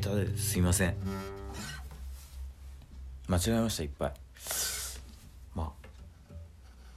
下手ですいません。間違えましたいっぱい。